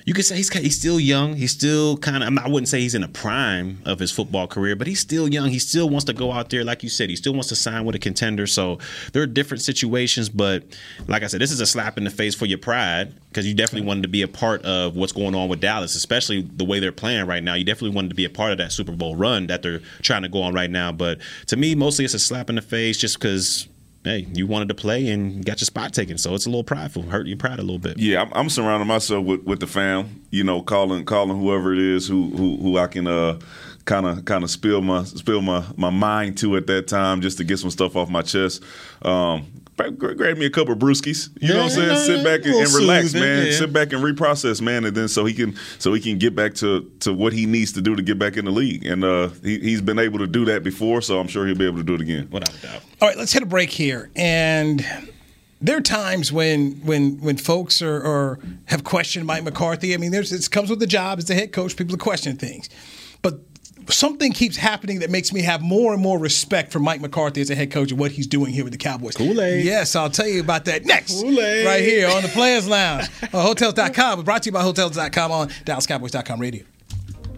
you could say he's he's still young. He's still kind of. I wouldn't say he's in the prime of his football career, but he's still young. He still wants to go out there, like you said. He still wants to sign with a contender. So there are different situations, but like I said, this is a slap in the face for your pride because you definitely wanted to be a part of what's going on with Dallas, especially the way they're playing right now. You definitely wanted to be a part of that Super Bowl run that they're trying to go on right now. But to me, mostly it's a slap in the face just because. Hey, you wanted to play and got your spot taken, so it's a little prideful, hurt your pride a little bit. Yeah, I'm, I'm surrounding myself with, with the fam. You know, calling calling whoever it is who who, who I can kind of kind of spill my spill my, my mind to at that time just to get some stuff off my chest. Um, grab, grab me a couple of brewskis. You know what I'm Yeah, saying? Sit back and, and relax, soothing, man. yeah. Sit back and reprocess, man, and then so he can so he can get back to to what he needs to do to get back in the league. And uh, he, he's been able to do that before, so I'm sure he'll be able to do it again. Without a doubt. All right, let's hit a break here. And there are times when when when folks are or have questioned Mike McCarthy. I mean, there's it comes with the job as the head coach. People are questioning things, but something keeps happening that makes me have more and more respect for Mike McCarthy as a head coach and what he's doing here with the Cowboys. Kool-Aid. Yes, I'll tell you about that next. Kool-Aid. Right here on the Players Lounge uh, on Hotels.com. Brought to you by Hotels.com on DallasCowboys.com radio.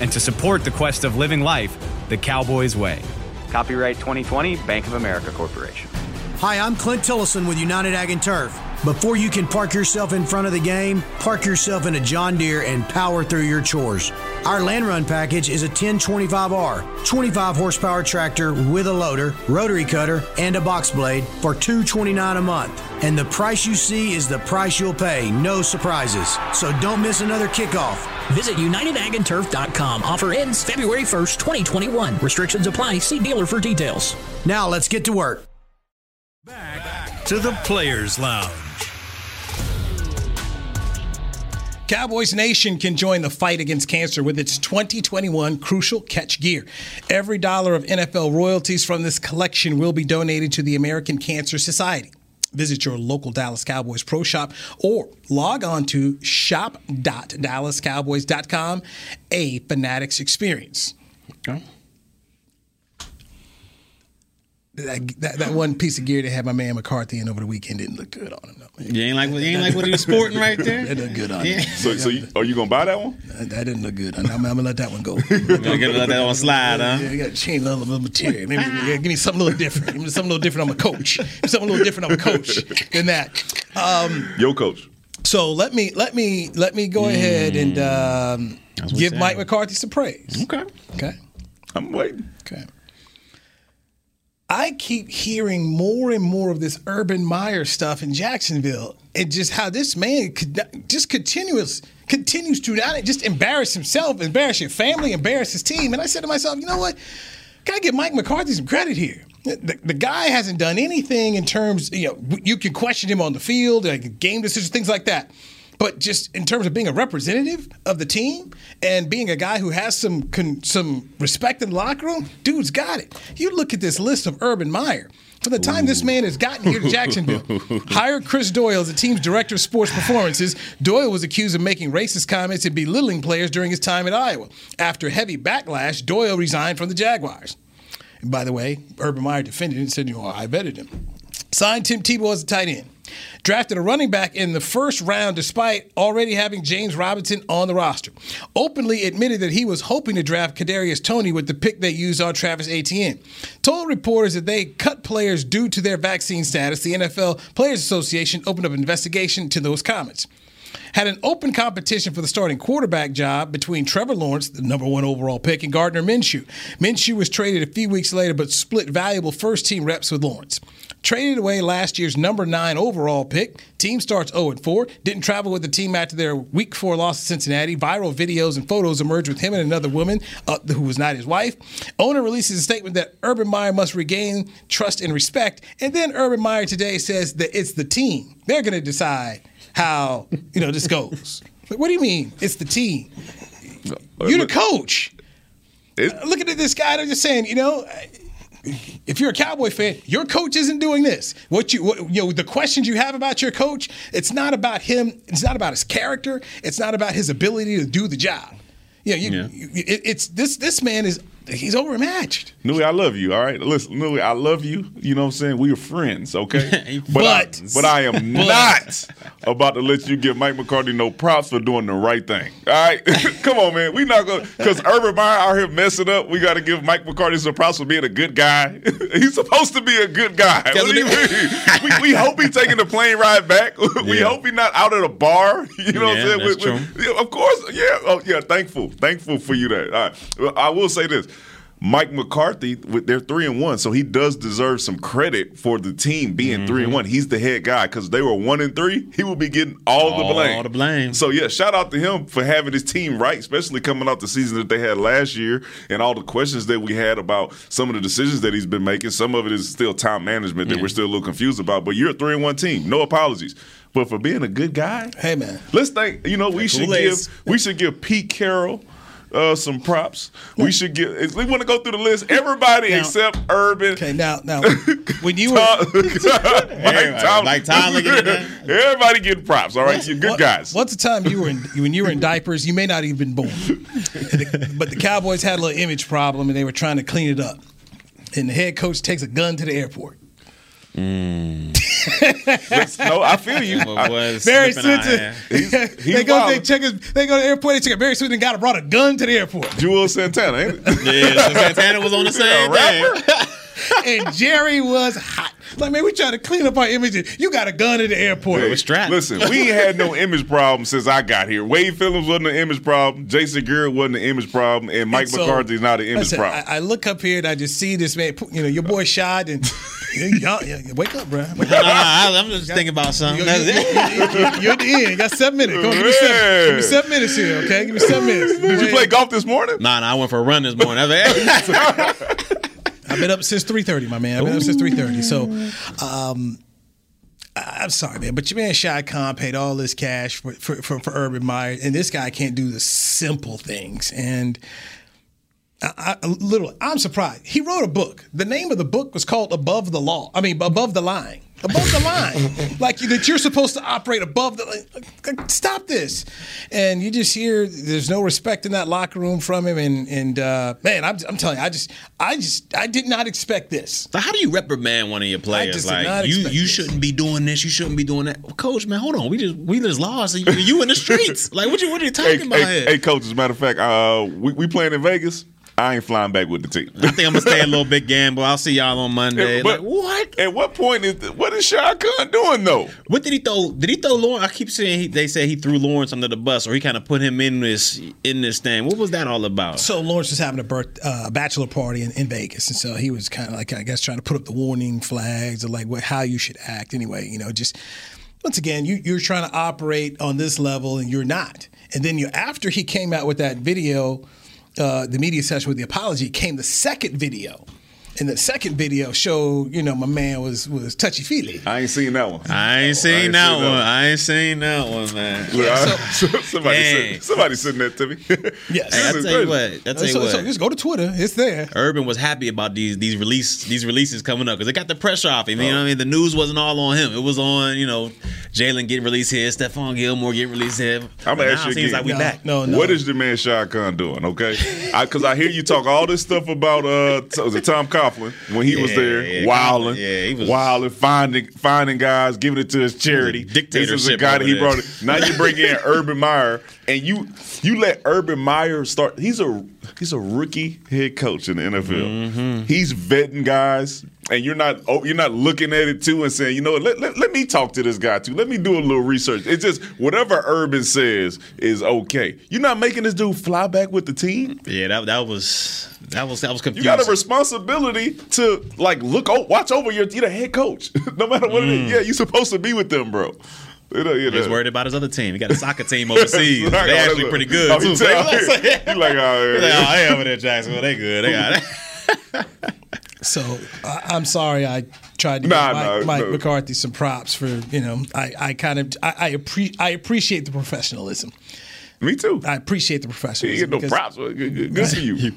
and to support the quest of living life the Cowboys way. Copyright 2020, Bank of America Corporation. Hi, I'm Clint Tillison with United Ag and Turf. Before you can park yourself in front of the game, park yourself in a John Deere and power through your chores. Our land run package is a 1025R, 25 horsepower tractor with a loader, rotary cutter, and a box blade for 229 a month. And the price you see is the price you'll pay, no surprises. So don't miss another kickoff. Visit UnitedAgAndTurf.com. Offer ends February 1st, 2021. Restrictions apply. See dealer for details. Now let's get to work. Back to the Players Lounge. Cowboys Nation can join the fight against cancer with its 2021 Crucial Catch Gear. Every dollar of NFL royalties from this collection will be donated to the American Cancer Society. Visit your local Dallas Cowboys pro shop or log on to shop.dallascowboys.com. A Fanatics experience. Okay. That, that, that one piece of gear they had my man McCarthy in over the weekend didn't look good on him. though. You ain't like you ain't like what he was sporting right there. That looked good on Yeah. him. So, so you, are you gonna buy that one? That, that didn't look good. I'm, I'm gonna let that one go. Gonna let that one slide, huh? Yeah, you got to change a little, little material. Maybe yeah, give me something a little different. Give me something a little different. I'm a coach. Something a little different. I'm a coach than that. Um, Yo, coach. so let me let me let me go ahead and um, give Mike. McCarthy some praise. Okay. Okay. I'm waiting. Okay. I keep hearing more and more of this Urban Meyer stuff in Jacksonville, and just how this man could just continuous continues to not just embarrass himself, embarrass your family, embarrass his team. And I said to myself, you know what? Gotta give Mike McCarthy some credit here. The, the guy hasn't done anything in terms, you know, you can question him on the field, like game decisions, things like that. But just in terms of being a representative of the team and being a guy who has some con, some respect in the locker room, dude's got it. You look at this list of Urban Meyer. From the time this man has gotten here to Jacksonville, hired Chris Doyle as the team's director of sports performances. Doyle was accused of making racist comments and belittling players during his time at Iowa. After heavy backlash, Doyle resigned from the Jaguars. And by the way, Urban Meyer defended and said, "You know, I vetted him." Signed Tim Tebow as a tight end. Drafted a running back in the first round despite already having James Robinson on the roster. Openly admitted that he was hoping to draft Kadarius Toney with the pick they used on Travis Etienne. Told reporters that they cut players due to their vaccine status. The NFL Players Association opened up an investigation to those comments had an open competition for the starting quarterback job between Trevor Lawrence, the number one overall pick, and Gardner Minshew. Minshew was traded a few weeks later, but split valuable first team reps with Lawrence. Traded away last year's number nine overall pick. Team starts 0 4. Didn't travel with the team after their week four loss to Cincinnati. Viral videos and photos emerge with him and another woman uh, who was not his wife. Owner releases a statement that Urban Meyer must regain trust and respect. And then Urban Meyer today says that it's the team. They're going to decide how you know this goes. Like, what do you mean? It's the team. You're the coach. Looking at this guy, I'm just saying, you know, if you're a Cowboy fan, your coach isn't doing this. What you, what, you know, the questions you have about your coach, it's not about him. It's not about his character. It's not about his ability to do the job. You know, you, Yeah. you- it, it's this. This man is he's overmatched. Newy, I love you. All right, listen, Newy, I love you. You know what I'm saying? We are friends, okay? But- I, but I am not about to let you give Mike McCarthy no props for doing the right thing. All right, come on, man. We not gonna because Urban Meyer out here messing up. We got to give Mike McCarthy some props for being a good guy. He's supposed to be a good guy. What do you mean? we, we hope he's taking the plane ride back. we Yeah. hope he's not out at a bar. You know Yeah, what I'm saying? that's true. Yeah, of course, yeah, oh, yeah. Thankful, thankful for you. That All right. Well, I will say this: Mike McCarthy, with they're three and one, so he does deserve some credit for the team being three Mm-hmm. and one. He's the head guy because they were one and three. He will be getting all, the blame. All blame. the blame. So yeah, shout out to him for having his team right, especially coming out the season that they had last year, and all the questions that we had about some of the decisions that he's been making. Some of it is still time management that Yeah. we're still a little confused about. But you're a three and one team. No apologies. But for being a good guy, Hey man, Let's think. You know, we should Kool-Aid's. give we should give Pete Carroll uh, some props. We should get. We want to go through the list. Everybody Now- except Urban. okay. Now, now, when you were Tom- Mike Tom- Like Tyler? Everybody getting props. All right, you're good What- guys. What's the time you were in when you were in diapers? You may not even been born. but the Cowboys had a little image problem, and they were trying to clean it up. And the head coach takes a gun to the airport. Mm. no, I feel you. What I- Barry slipping out Switzer. here. he's they go, they check his, they go to the airport. They check. Barry Switzer got brought a gun to the airport, Jewel Santana, ain't it? Yeah, so Santana was on the same thing. and Jerry was hot. Like man, we trying to clean up our images. You got a gun at the airport. It was strapped. Listen, we ain't had no image problem since I got here. Wade Phillips wasn't an image problem. Jason Garrett wasn't an image problem, and Mike And so, McCarthy's not an image listen, problem. I, I look up here and I just see this man. You know, your boy shot and y'all, yeah, wake up, bro. Wake up. no, I, I'm just thinking about something. You're, you're, you're, you're at the end. You got seven minutes. Come on, give me seven, give me seven minutes here, okay? Give me seven minutes. Did you play golf this morning? Nah, nah, I went for a run this morning. I was like, I've been up since three thirty, my man. I've been up since three thirty. So, um, I'm sorry, man, but your man Shad Khan paid all this cash for, for, for, for Urban Meyer, and this guy can't do the simple things. And I, I, literally, I'm surprised. He wrote a book. The name of the book was called Above the Law. I mean, Above the Line. Above the line, like that you're supposed to operate above the. Like, like, stop this, and you just hear there's no respect in that locker room from him, and and uh, man, I'm, I'm telling you, I just I just I did not expect this. So how do you reprimand one of your players? just did not Like you, you this. shouldn't be doing this. You shouldn't be doing that. Well, Coach, man, hold on. We just we just lost. and You, you in the streets. Like what you what are you talking Hey, about hey, here? hey, coach. As a matter of fact, uh, we we playing in Vegas. I ain't flying back with the team. I think I'm gonna stay a little bit gamble. I'll see y'all on Monday. but Like, what? At what point is what is Shad Khan doing though? What did he throw? Did he throw Lawrence? I keep saying he, they say he threw Lawrence under the bus, or he kind of put him in this in this thing. What was that all about? So Lawrence was having a birth, uh, bachelor party in, in Vegas, and so he was kind of like I guess trying to put up the warning flags of like what how you should act. Anyway, you know, just once again, you you're trying to operate on this level and you're not. And then you after he came out with that video, uh, the media session with the apology came the second video. And the second video showed, you know, my man was was touchy feely. I ain't seen that one. I ain't seen ain't that seen one. that one. I ain't seen that one, man. Look, I- somebody Dang. said somebody sitting that to me. Yes. Hey, I This is tell you crazy. what. I tell you so, what. so just go to Twitter. It's there. Urban was happy about these these release these releases coming up because it got the pressure off him. You know what I mean? The news wasn't all on him. It was on you know Jaylon getting released here, Stephon Gilmore getting released here. I'm But gonna ask you it seems again. like we back. No, no. What is the man Shad Khan doing? Okay, because I, hear you talk all this stuff about uh, t- was it Tom Coughlin when he was there, yeah, wilding, yeah, he was- wilding, finding finding guys, giving it to his charity. This is a guy that he over brought. It. Now you bring in Urban Meyer, and you you let Urban Meyer start. He's a he's a rookie head coach in the NFL. Mm-hmm. He's vetting guys. And you're not oh, you're not looking at it too and saying, you know, let, let, let me talk to this guy too. Let me do a little research. It's just whatever Urban says is okay. You're not making this dude fly back with the team. Yeah, that that was that was that was confusing. You got a responsibility to like look, oh, watch over your you're the head coach. no matter what it is, mm. yeah, you're supposed to be with them, bro. You know, you know. He's worried about his other team. He got a soccer team overseas. Right, they oh, actually that's pretty good oh, too. he So tell- he like, like, oh, He's like, yeah. oh, over there, Jacksonville. They good. They got it. So I, I'm sorry I tried to Nah, give Mike, nah, Mike no. McCarthy some props for you know I, I kind of I I, appre- I appreciate the professionalism. Me too. I appreciate the You professionalism. get no because- props. Well, Good, good, good for you. You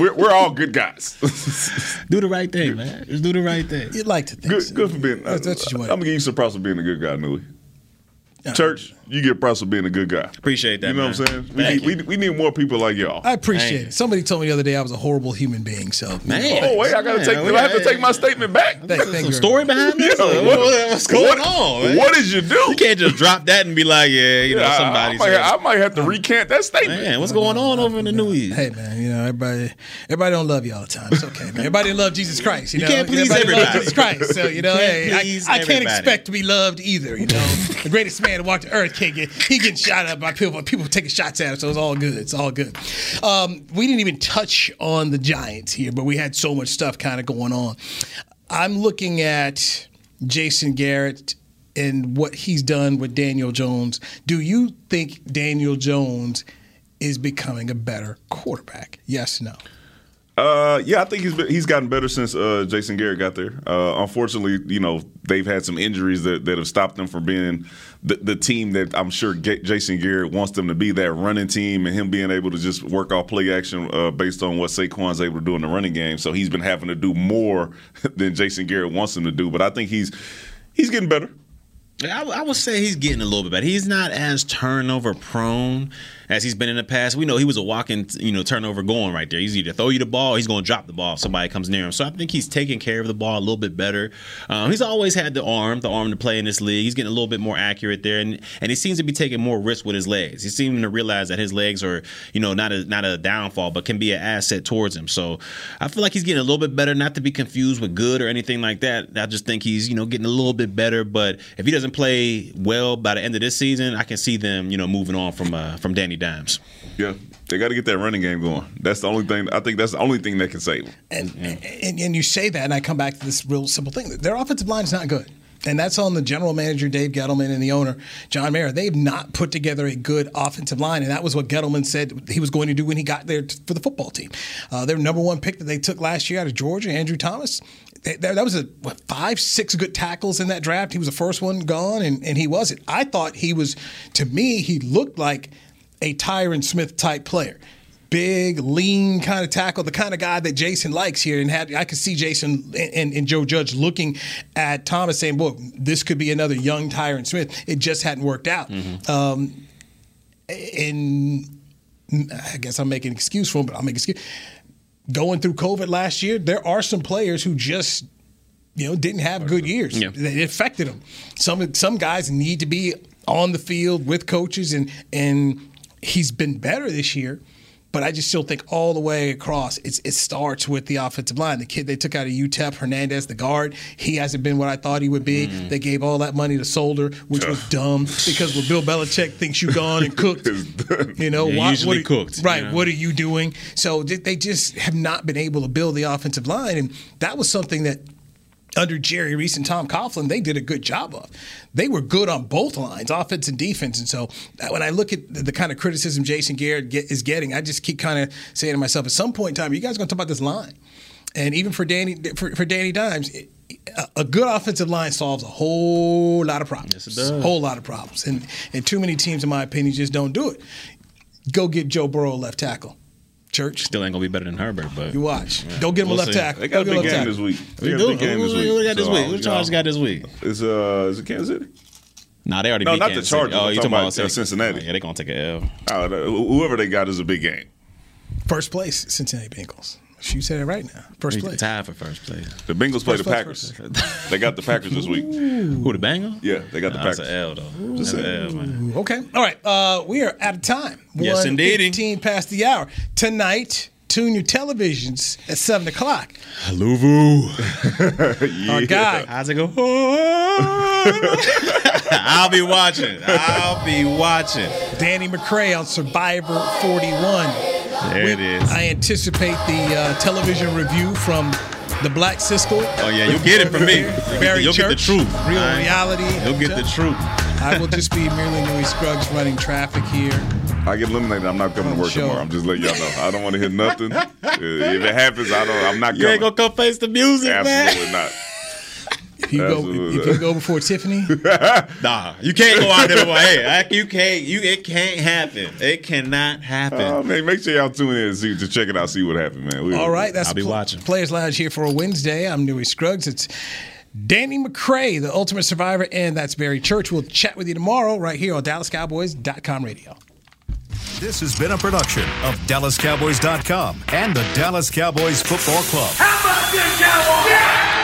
We're, we're all good guys. do the right thing, man. Just do the right thing. You'd like to think. good, so. good for being. That's, that's what you uh, want. I'm gonna give you some props for being a good guy, Newy. Church, you get props for being a good guy. Appreciate that. You know man. what I'm saying? We need, we, we need more people like y'all. I appreciate Thank it. Somebody told me the other day I was a horrible human being. So Man. Oh wait, I gotta Man, take. we Do I have to take my statement back? thank, thank Some story behind this? Yeah, what- what- what's going what- on? Man? What did you do? You can't just drop that and be like, yeah, you know, Yeah, I- somebody I, might. I might have to um, recant that statement. Man, what's going on over in the New East? Hey man, you know everybody. Everybody don't love you all the time. It's okay, man. Everybody didn't love Jesus Christ. You, You know? can't please everybody everybody. Jesus Christ. So you know, You hey, I, I can't expect to be loved either. You know, the greatest man to walk the earth can't get. He getting shot up by people. People taking shots at him. So it's all good. It's all good. Um, we didn't even touch on the Giants here, but we had so much stuff kind of going on. I'm looking at Jason Garrett and what he's done with Daniel Jones. Do you think Daniel Jones is becoming a better quarterback? Yes, no. Uh, yeah, I think he's been, he's gotten better since uh, Jason Garrett got there. Uh, unfortunately, you know they've had some injuries that, that have stopped them from being the, the team that I'm sure Jason Garrett wants them to be. That running team and him being able to just work off play action uh, based on what Saquon's able to do in the running game. So he's been having to do more than Jason Garrett wants him to do. But I think he's he's getting better. I, I would say he's getting a little bit better. He's not as turnover prone as he's been in the past. We know he was a walking, you know, turnover going right there. He's either throw you the ball, he's going to drop the ball if somebody comes near him. So I think he's taking care of the ball a little bit better. Um, he's always had the arm, the arm to play in this league. He's getting a little bit more accurate there, and and he seems to be taking more risks with his legs. He's seeming to realize that his legs are, you know, not a not a downfall, but can be an asset towards him. So I feel like he's getting a little bit better, not to be confused with good or anything like that. I just think he's, you know, getting a little bit better. But if he doesn't play well by the end of this season, I can see them, you know, moving on from uh, from Danny Dimes. Yeah, they got to get that running game going. That's the only thing. I think that's the only thing that can save them. And, and and you say that, and I come back to this real simple thing: their offensive line is not good. And that's on the general manager, Dave Gettleman, and the owner, John Mara. They've not put together a good offensive line. And that was what Gettleman said he was going to do when he got there for the football team. Uh, their number one pick that they took last year out of Georgia, Andrew Thomas, that, that was a what, five, six good tackles in that draft. He was the first one gone, and, and he wasn't. I thought he was, to me, he looked like a Tyron Smith type player big, lean kind of tackle, the kind of guy that Jason likes here. And had I could see Jason and, and, and Joe Judge looking at Thomas saying, "Boy, this could be another young Tyron Smith." It just hadn't worked out. Um, and I guess I'm making an excuse for him, but I'll make an excuse. Going through COVID last year, there are some players who just you know didn't have good years. Yeah. It affected them. Some some guys need to be on the field with coaches, and and he's been better this year. But I just still think all the way across, it's, it starts with the offensive line. The kid they took out of UTEP, Hernandez, the guard, he hasn't been what I thought he would be. They gave all that money to Solder, which was dumb because when Bill Belichick thinks you're gone and cooked, you know, Yeah, why- what are- cooked, right? you know? What are you doing? So they just have not been able to build the offensive line, and that was something that under Jerry Reese and Tom Coughlin, they did a good job of. They were good on both lines, offense and defense. And so uh, when I look at the, the kind of criticism Jason Garrett get, is getting, I just keep kind of saying to myself, at some point in time, you guys going to talk about this line. And even for Danny for, for Danny Dimes, it- a- a good offensive line solves a whole lot of problems. Yes, it does. A whole lot of problems. And and too many teams, in my opinion, just don't do it. Go get Joe Burrow left tackle. Church. Still ain't gonna be better than Herbert, but You watch. Don't get him a We'll left see. tackle. They got a Go get big left game tackle. this week. They We got do. a big game this week. who we got this So, week? you Chargers got this week? It's uh, is it Kansas City? Nah, they already No, beat not the Kansas Chargers. City. Oh, you talking talking about about, Cincinnati. Yeah, they gonna take a L. Uh, whoever they got is a big game. First place, Cincinnati Bengals. You said it right now. First place. Tied for first place. The Bengals play the Packers. they got the Packers this week. Who the Bengals? Yeah, they got the Nah, that's Packers. an L though. Just That's an. L, man. Okay. All right. Uh, we are out of time. Yes, indeed. 15 past the hour. Tonight, tune your televisions at 7 o'clock. Luvu. Our guy. How's it go? I'll be watching. I'll be watching. Danny McCray on Survivor 41. There it is. I anticipate the uh, television review from the Black Siskel. Oh yeah, you'll get it from me. You'll get the- Barry you'll get the truth. Real All right. reality. You'll get the truth. I will just be merely Louis Scruggs running traffic here. I get eliminated. I'm not coming to work Show. tomorrow. I'm just letting y'all know. I don't want to hear nothing. if it happens, I don't. I'm not You coming. ain't gonna come face the music, Absolutely man. not. If you go, Absolutely if you not. go before Tiffany, Nah, you can't go out there. Before, hey, I- you can't. You it can't happen. It cannot happen. Uh, man, make sure y'all tune in and see, to check it out, see what happened, man. We- All right, that's I'll be Pl- watching. Players Lounge here for a Wednesday. I'm Newy Scruggs. It's Danny McCray, the Ultimate Survivor, and that's Barry Church. We'll chat with you tomorrow right here on DallasCowboys.com radio. This has been a production of DallasCowboys.com and the Dallas Cowboys Football Club. How about this, Cowboys? Yeah!